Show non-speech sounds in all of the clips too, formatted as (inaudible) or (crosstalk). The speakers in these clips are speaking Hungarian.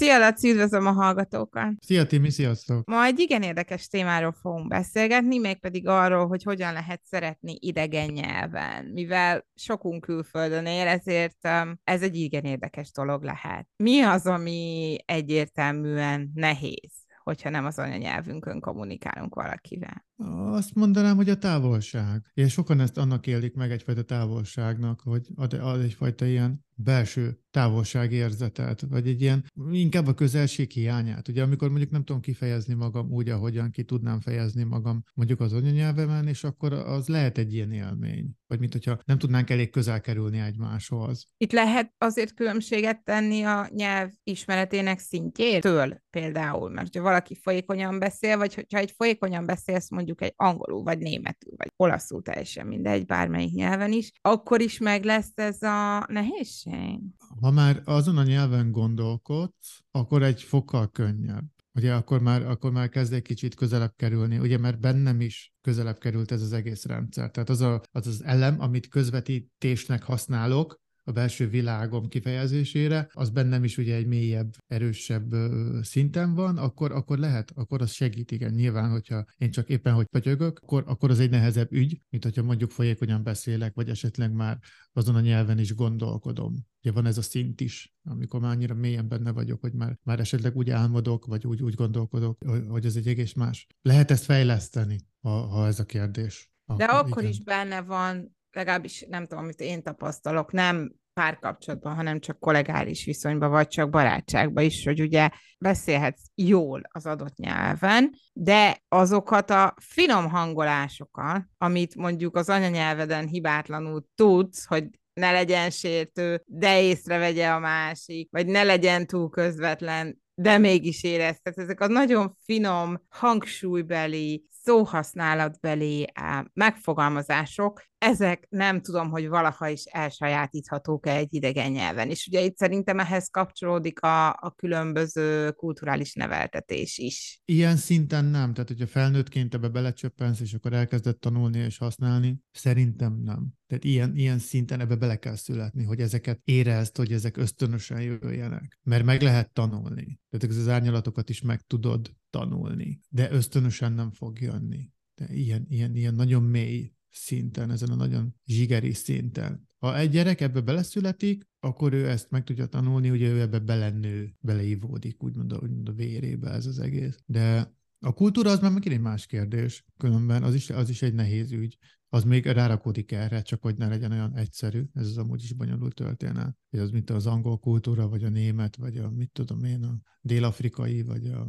Szia, Laci, üdvözlöm a hallgatókat! Szia, Timi, sziasztok! Ma egy igen érdekes témáról fogunk beszélgetni, mégpedig arról, hogy hogyan lehet szeretni idegen nyelven. Mivel sokunk külföldön él, ezért um, ez egy igen érdekes dolog lehet. Mi az, ami egyértelműen nehéz? Hogyha nem az anyanyelvünkön kommunikálunk valakivel. Azt mondanám, hogy a távolság. És sokan ezt annak élik meg egyfajta távolságnak, hogy ad, ad egyfajta ilyen belső távolságérzetet, vagy egy ilyen, inkább a közelség hiányát. Ugye amikor mondjuk nem tudom kifejezni magam úgy, ahogyan ki tudnám fejezni magam mondjuk az anyanyelvemen, és akkor az lehet egy ilyen élmény. Vagy mint hogyha nem tudnánk elég közel kerülni egymáshoz. Itt lehet azért különbséget tenni a nyelv ismeretének szintjétől például, mert hogyha valaki folyékonyan beszél, vagy hogyha egy folyékonyan beszélsz mondjuk egy angolul, vagy németül, vagy olaszul, teljesen mindegy, bármelyik nyelven is, akkor is meg lesz ez a nehézség. Ha már azon a nyelven gondolkodsz, akkor egy fokkal könnyebb. Ugye akkor már, akkor már kezd egy kicsit közelebb kerülni, ugye mert bennem is közelebb került ez az egész rendszer. Tehát az a, az, az elem, amit közvetítésnek használok, a belső világom kifejezésére, az bennem is ugye egy mélyebb, erősebb szinten van, akkor, akkor lehet, akkor az segít, igen. Nyilván, hogyha én csak éppen hogy pötyögök, akkor, akkor az egy nehezebb ügy, mint hogyha mondjuk folyékonyan beszélek, vagy esetleg már azon a nyelven is gondolkodom. Ugye van ez a szint is, amikor már annyira mélyen benne vagyok, hogy már, már esetleg úgy álmodok, vagy úgy, úgy gondolkodok, hogy ez egy egész más. Lehet ezt fejleszteni, ha, ha ez a kérdés. De akkor, akkor is benne van legalábbis nem tudom, amit én tapasztalok, nem párkapcsolatban, hanem csak kollegális viszonyban, vagy csak barátságban is, hogy ugye beszélhetsz jól az adott nyelven, de azokat a finom hangolásokat, amit mondjuk az anyanyelveden hibátlanul tudsz, hogy ne legyen sértő, de észrevegye a másik, vagy ne legyen túl közvetlen, de mégis érezted. Ezek a nagyon finom, hangsúlybeli, szóhasználatbeli megfogalmazások, ezek nem tudom, hogy valaha is elsajátíthatók-e egy idegen nyelven. És ugye itt szerintem ehhez kapcsolódik a, a különböző kulturális neveltetés is. Ilyen szinten nem. Tehát, hogyha felnőttként ebbe belecsöppensz, és akkor elkezded tanulni és használni, szerintem nem. Tehát ilyen, ilyen szinten ebbe bele kell születni, hogy ezeket érezd, hogy ezek ösztönösen jöjjenek. Mert meg lehet tanulni. Tehát az árnyalatokat is meg tudod tanulni, de ösztönösen nem fog jönni. De ilyen, ilyen, ilyen nagyon mély szinten, ezen a nagyon zsigeri szinten. Ha egy gyerek ebbe beleszületik, akkor ő ezt meg tudja tanulni, hogy ő ebbe belenő, beleívódik, úgymond a, úgymond a vérébe ez az egész. De a kultúra az már megint egy más kérdés, különben az is, az is egy nehéz ügy az még rárakódik erre, csak hogy ne legyen olyan egyszerű. Ez az amúgy is bonyolult történet. Ez az, mint az angol kultúra, vagy a német, vagy a, mit tudom én, a dél-afrikai, vagy a,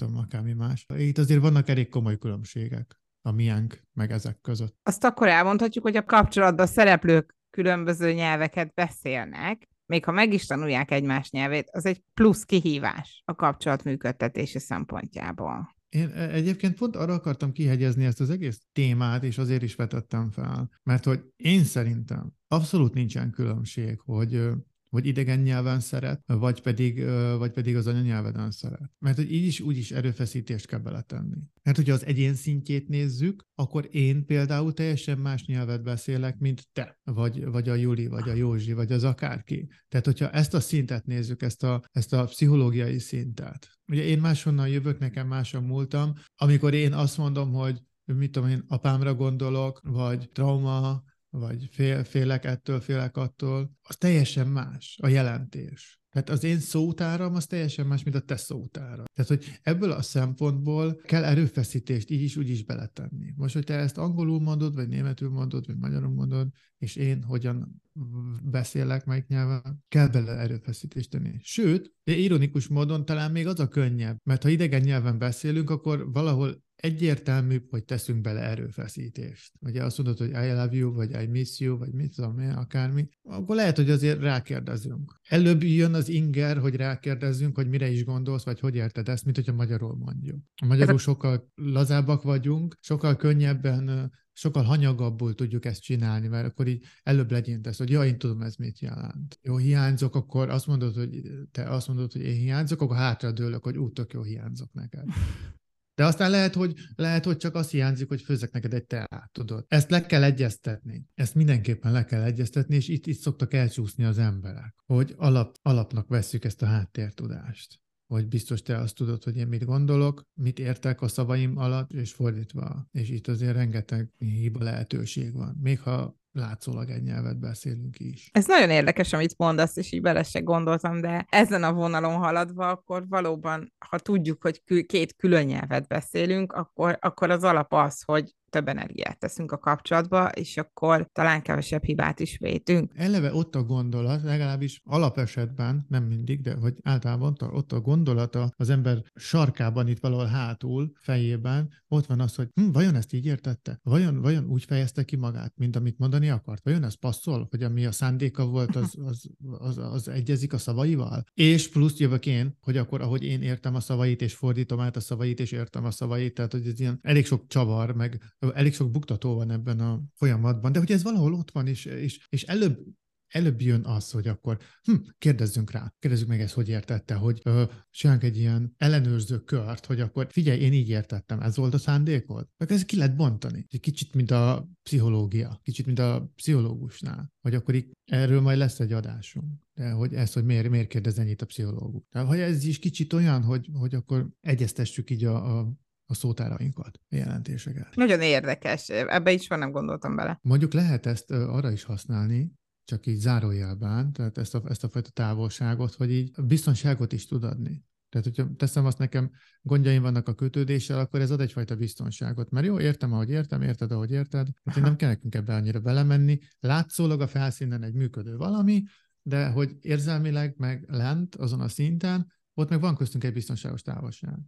a mit tudom, akármi más. Itt azért vannak elég komoly különbségek a miénk meg ezek között. Azt akkor elmondhatjuk, hogy a kapcsolatban szereplők különböző nyelveket beszélnek, még ha meg is tanulják egymás nyelvét, az egy plusz kihívás a kapcsolat működtetése szempontjából. Én e, egyébként pont arra akartam kihegyezni ezt az egész témát, és azért is vetettem fel, mert hogy én szerintem abszolút nincsen különbség, hogy hogy idegen nyelven szeret, vagy pedig, vagy pedig az anyanyelveden szeret. Mert hogy így is úgy is erőfeszítést kell beletenni. Mert hogyha az egyén szintjét nézzük, akkor én például teljesen más nyelvet beszélek, mint te, vagy, vagy a Juli, vagy a Józsi, vagy az akárki. Tehát, hogyha ezt a szintet nézzük, ezt a, ezt a pszichológiai szintet. Ugye én máshonnan jövök, nekem máson múltam, amikor én azt mondom, hogy mit tudom én, apámra gondolok, vagy trauma, vagy fél, félek ettől, félek attól, az teljesen más a jelentés. Tehát az én szótáram az teljesen más, mint a te szótára. Tehát, hogy ebből a szempontból kell erőfeszítést így is, úgy is beletenni. Most, hogy te ezt angolul mondod, vagy németül mondod, vagy magyarul mondod, és én hogyan beszélek, melyik nyelven, kell bele erőfeszítést tenni. Sőt, de ironikus módon talán még az a könnyebb, mert ha idegen nyelven beszélünk, akkor valahol egyértelműbb, hogy teszünk bele erőfeszítést. Ugye azt mondod, hogy I love you, vagy I miss you, vagy mit tudom én, akármi, akkor lehet, hogy azért rákérdezünk. Előbb jön az inger, hogy rákérdezzünk, hogy mire is gondolsz, vagy hogy érted ezt, mint hogyha magyarul mondjuk. A magyarul sokkal lazábbak vagyunk, sokkal könnyebben sokkal hanyagabbul tudjuk ezt csinálni, mert akkor így előbb legyen ezt, hogy ja, én tudom, ez mit jelent. Jó, hiányzok, akkor azt mondod, hogy te azt mondod, hogy én hiányzok, akkor hátra dőlök, hogy úgy tök jó hiányzok neked. De aztán lehet, hogy, lehet, hogy csak azt hiányzik, hogy főzek neked egy teát, tudod. Ezt le kell egyeztetni. Ezt mindenképpen le kell egyeztetni, és itt, itt szoktak elcsúszni az emberek, hogy alap, alapnak vesszük ezt a háttértudást hogy biztos te azt tudod, hogy én mit gondolok, mit értek a szavaim alatt, és fordítva. És itt azért rengeteg hiba lehetőség van. Még ha látszólag egy nyelvet beszélünk is. Ez nagyon érdekes, amit mondasz, és így bele se gondoltam, de ezen a vonalon haladva, akkor valóban, ha tudjuk, hogy két külön nyelvet beszélünk, akkor, akkor az alap az, hogy több energiát teszünk a kapcsolatba, és akkor talán kevesebb hibát is vétünk. Eleve ott a gondolat, legalábbis alapesetben, nem mindig, de hogy általában ott a gondolata az ember sarkában, itt valahol hátul, fejében, ott van az, hogy hm, vajon ezt így értette? Vajon, vajon úgy fejezte ki magát, mint amit mondani akart? Vajon ez passzol? Hogy ami a szándéka volt, az, (laughs) az, az, az egyezik a szavaival? És plusz jövök én, hogy akkor, ahogy én értem a szavait, és fordítom át a szavait, és értem a szavait, tehát hogy ez ilyen elég sok csavar, meg elég sok buktató van ebben a folyamatban, de hogy ez valahol ott van, és, és, és előbb előbb jön az, hogy akkor hm, kérdezzünk rá, kérdezzük meg ezt, hogy értette, hogy ö, csináljunk egy ilyen ellenőrző kört, hogy akkor figyelj, én így értettem, ez volt a szándékod? Meg ez ki lehet bontani. Egy kicsit, mint a pszichológia, kicsit, mint a pszichológusnál, hogy akkor itt erről majd lesz egy adásunk. De hogy ez, hogy miért, miért kérdez ennyit a pszichológus. Tehát, hogy ez is kicsit olyan, hogy, hogy akkor egyeztessük így a, a a szótárainkat, a jelentéseket. Nagyon érdekes, ebbe is van, nem gondoltam bele. Mondjuk lehet ezt arra is használni, csak így zárójelben, tehát ezt a, ezt a fajta távolságot, hogy így biztonságot is tud adni. Tehát, hogyha teszem azt nekem, gondjaim vannak a kötődéssel, akkor ez ad egyfajta biztonságot. Mert jó, értem, ahogy értem, érted, ahogy érted, hát nem kell nekünk ebbe annyira belemenni. Látszólag a felszínen egy működő valami, de hogy érzelmileg meg lent, azon a szinten, ott meg van köztünk egy biztonságos távolság.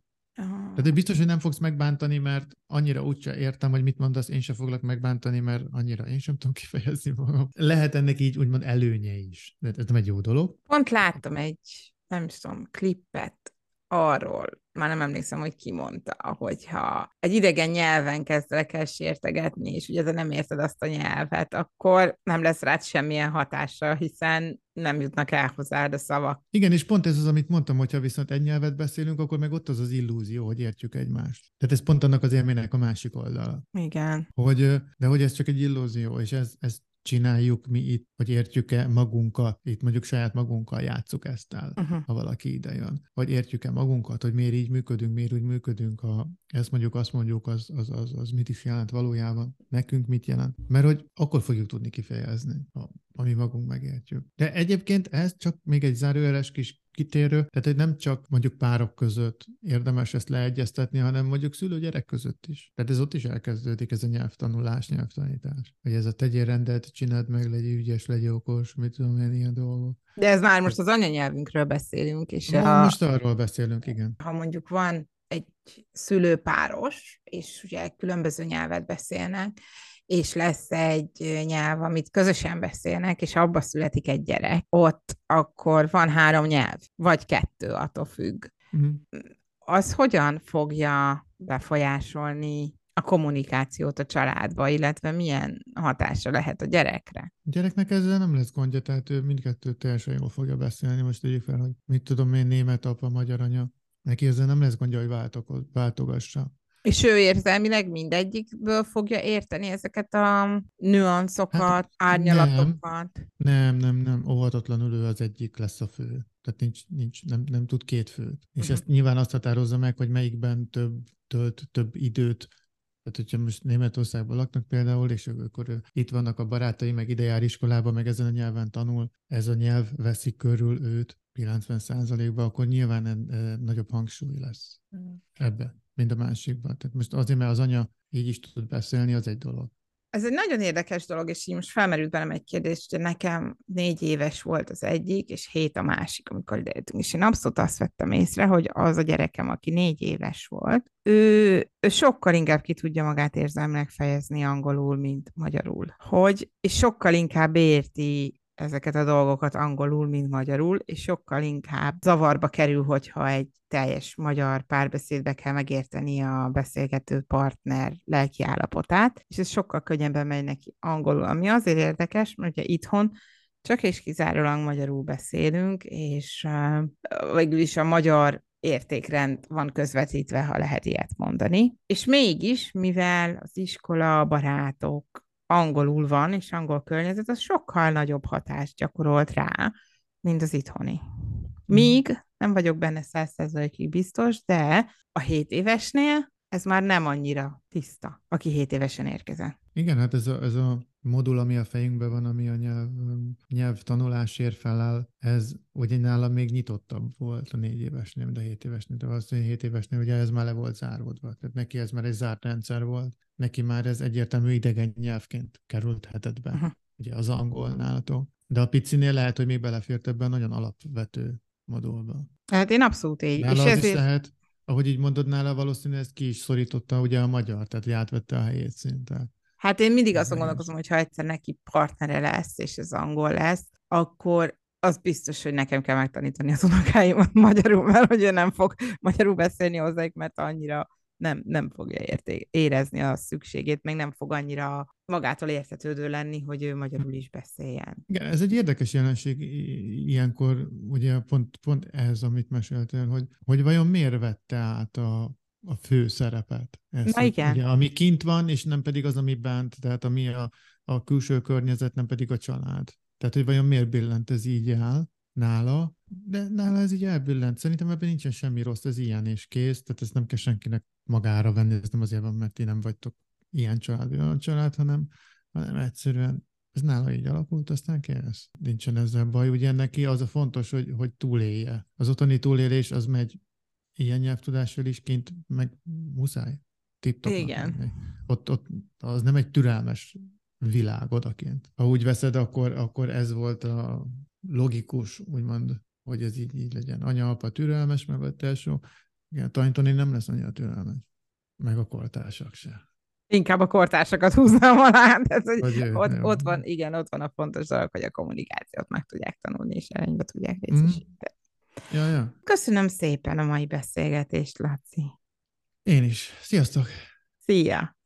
Tehát biztos, hogy nem fogsz megbántani, mert annyira úgyse értem, hogy mit mondasz, én sem foglak megbántani, mert annyira én sem tudom kifejezni magam. Lehet ennek így úgymond előnye is. De ez nem egy jó dolog. Pont láttam egy, nem tudom, klippet arról, már nem emlékszem, hogy ki mondta, hogyha egy idegen nyelven kezdek el sértegetni, és ugye nem érted azt a nyelvet, akkor nem lesz rád semmilyen hatása, hiszen nem jutnak el hozzád a szavak. Igen, és pont ez az, amit mondtam, hogyha viszont egy nyelvet beszélünk, akkor meg ott az az illúzió, hogy értjük egymást. Tehát ez pont annak az élménynek a másik oldala. Igen. Hogy, de hogy ez csak egy illúzió, és ez, ez csináljuk mi itt, hogy értjük-e magunkat, itt mondjuk saját magunkkal játsszuk ezt el, uh-huh. ha valaki ide jön. Vagy értjük-e magunkat, hogy miért így működünk, miért úgy működünk, ha ezt mondjuk, azt mondjuk, az, az, az, az mit is jelent valójában, nekünk mit jelent. Mert hogy akkor fogjuk tudni kifejezni, ha, ami magunk megértjük. De egyébként ez csak még egy zárójeles kis kitérő, tehát hogy nem csak mondjuk párok között érdemes ezt leegyeztetni, hanem mondjuk szülő-gyerek között is. Tehát ez ott is elkezdődik, ez a nyelvtanulás, nyelvtanítás. Hogy ez a tegyél rendet, csináld meg, legyél ügyes, legyél okos, mit tudom én, ilyen dolgok. De ez már most az anyanyelvünkről beszélünk. És Na, a... Most arról beszélünk, igen. Ha mondjuk van egy szülőpáros, és ugye különböző nyelvet beszélnek, és lesz egy nyelv, amit közösen beszélnek, és abba születik egy gyerek, ott akkor van három nyelv, vagy kettő, attól függ. Uh-huh. Az hogyan fogja befolyásolni a kommunikációt a családba, illetve milyen hatása lehet a gyerekre? A gyereknek ezzel nem lesz gondja, tehát ő mindkettő teljesen jól fogja beszélni. Most tegyük fel, hogy mit tudom én, német apa, magyar anya. Neki ezzel nem lesz gondja, hogy váltogassa. És ő érzelmileg mindegyikből fogja érteni ezeket a nüanszokat, hát, árnyalatokat? Nem, nem, nem, óhatatlanul ő az egyik lesz a fő. Tehát nincs, nincs nem, nem tud két főt. És uh-huh. ezt nyilván azt határozza meg, hogy melyikben több tölt, több időt tehát, hogyha most Németországban laknak például, és akkor itt vannak a barátai, meg ide jár iskolába, meg ezen a nyelven tanul, ez a nyelv veszik körül őt 90%-ba, akkor nyilván en, en, nagyobb hangsúly lesz uh-huh. ebben mint a másikban. Tehát most azért, mert az anya így is tud beszélni, az egy dolog. Ez egy nagyon érdekes dolog, és így most felmerült bennem egy kérdés, hogy nekem négy éves volt az egyik, és hét a másik, amikor idejöttünk. És én abszolút azt vettem észre, hogy az a gyerekem, aki négy éves volt, ő, ő sokkal inkább ki tudja magát érzelmileg fejezni angolul, mint magyarul. Hogy, és sokkal inkább érti ezeket a dolgokat angolul, mint magyarul, és sokkal inkább zavarba kerül, hogyha egy teljes magyar párbeszédbe kell megérteni a beszélgető partner lelki állapotát, és ez sokkal könnyebben megy neki angolul, ami azért érdekes, mert ugye itthon csak és kizárólag magyarul beszélünk, és uh, végül is a magyar értékrend van közvetítve, ha lehet ilyet mondani. És mégis, mivel az iskola, a barátok angolul van, és angol környezet, az sokkal nagyobb hatást gyakorolt rá, mint az itthoni. Míg nem vagyok benne százszerzalékig biztos, de a 7 évesnél ez már nem annyira tiszta, aki 7 évesen érkezett. Igen, hát ez a, ez a modul, ami a fejünkben van, ami a nyelv, nyelvtanulásért feláll, ez ugye nálam még nyitottabb volt a négy évesnél, mint a hét évesnél, de azt, hogy hét évesnél ugye ez már le volt záródva. Tehát neki ez már egy zárt rendszer volt, neki már ez egyértelmű idegen nyelvként került be, uh-huh. ugye az angol nálatok. De a picinél lehet, hogy még belefért ebben nagyon alapvető modulba. Hát én abszolút így. Nála és az ezért... is lehet, ahogy így mondod nála, valószínűleg ezt ki is szorította ugye a magyar, tehát hogy átvette a helyét szinte. Hát én mindig azt gondolkozom, hogy ha egyszer neki partnere lesz, és ez angol lesz, akkor az biztos, hogy nekem kell megtanítani az unokáimat (laughs) magyarul, mert hogy ő nem fog magyarul beszélni hozzájuk, mert annyira nem, nem fogja érté- érezni a szükségét, meg nem fog annyira magától értetődő lenni, hogy ő magyarul is beszéljen. Igen, ez egy érdekes jelenség ilyenkor, ugye pont, pont ez, amit meséltél, hogy, hogy vajon miért vette át a, a fő szerepet. Ezt, Na igen. Ugye, ami kint van, és nem pedig az, ami bent, tehát ami a, a külső környezet, nem pedig a család. Tehát, hogy vajon miért billent ez így el nála, de nála ez így elbillent. Szerintem ebben nincsen semmi rossz, ez ilyen és kész, tehát ezt nem kell senkinek magára venni, ez nem azért van, mert ti nem vagytok ilyen család, olyan család, hanem, hanem egyszerűen ez nála így alakult, aztán kész. Nincsen ezzel baj. Ugye neki az a fontos, hogy, hogy túlélje. Az otthoni túlélés az megy ilyen nyelvtudással is kint, meg muszáj. Igen. Ott, ott az nem egy türelmes világ odaként. Ha úgy veszed, akkor, akkor ez volt a logikus, úgymond, hogy ez így, így legyen. Anya, apa türelmes, meg a tesó. Igen, Tanítani nem lesz annyira türelmes. Meg a kortársak se. Inkább a kortársakat húznám alá, tehát, hogy Vagy ott, ott, van, igen, ott van a fontos dolog, hogy a kommunikációt meg tudják tanulni, és előnybe tudják mhm. részesíteni. Mm. Ja, ja. Köszönöm szépen a mai beszélgetést, Laci. Én is. Sziasztok! Szia!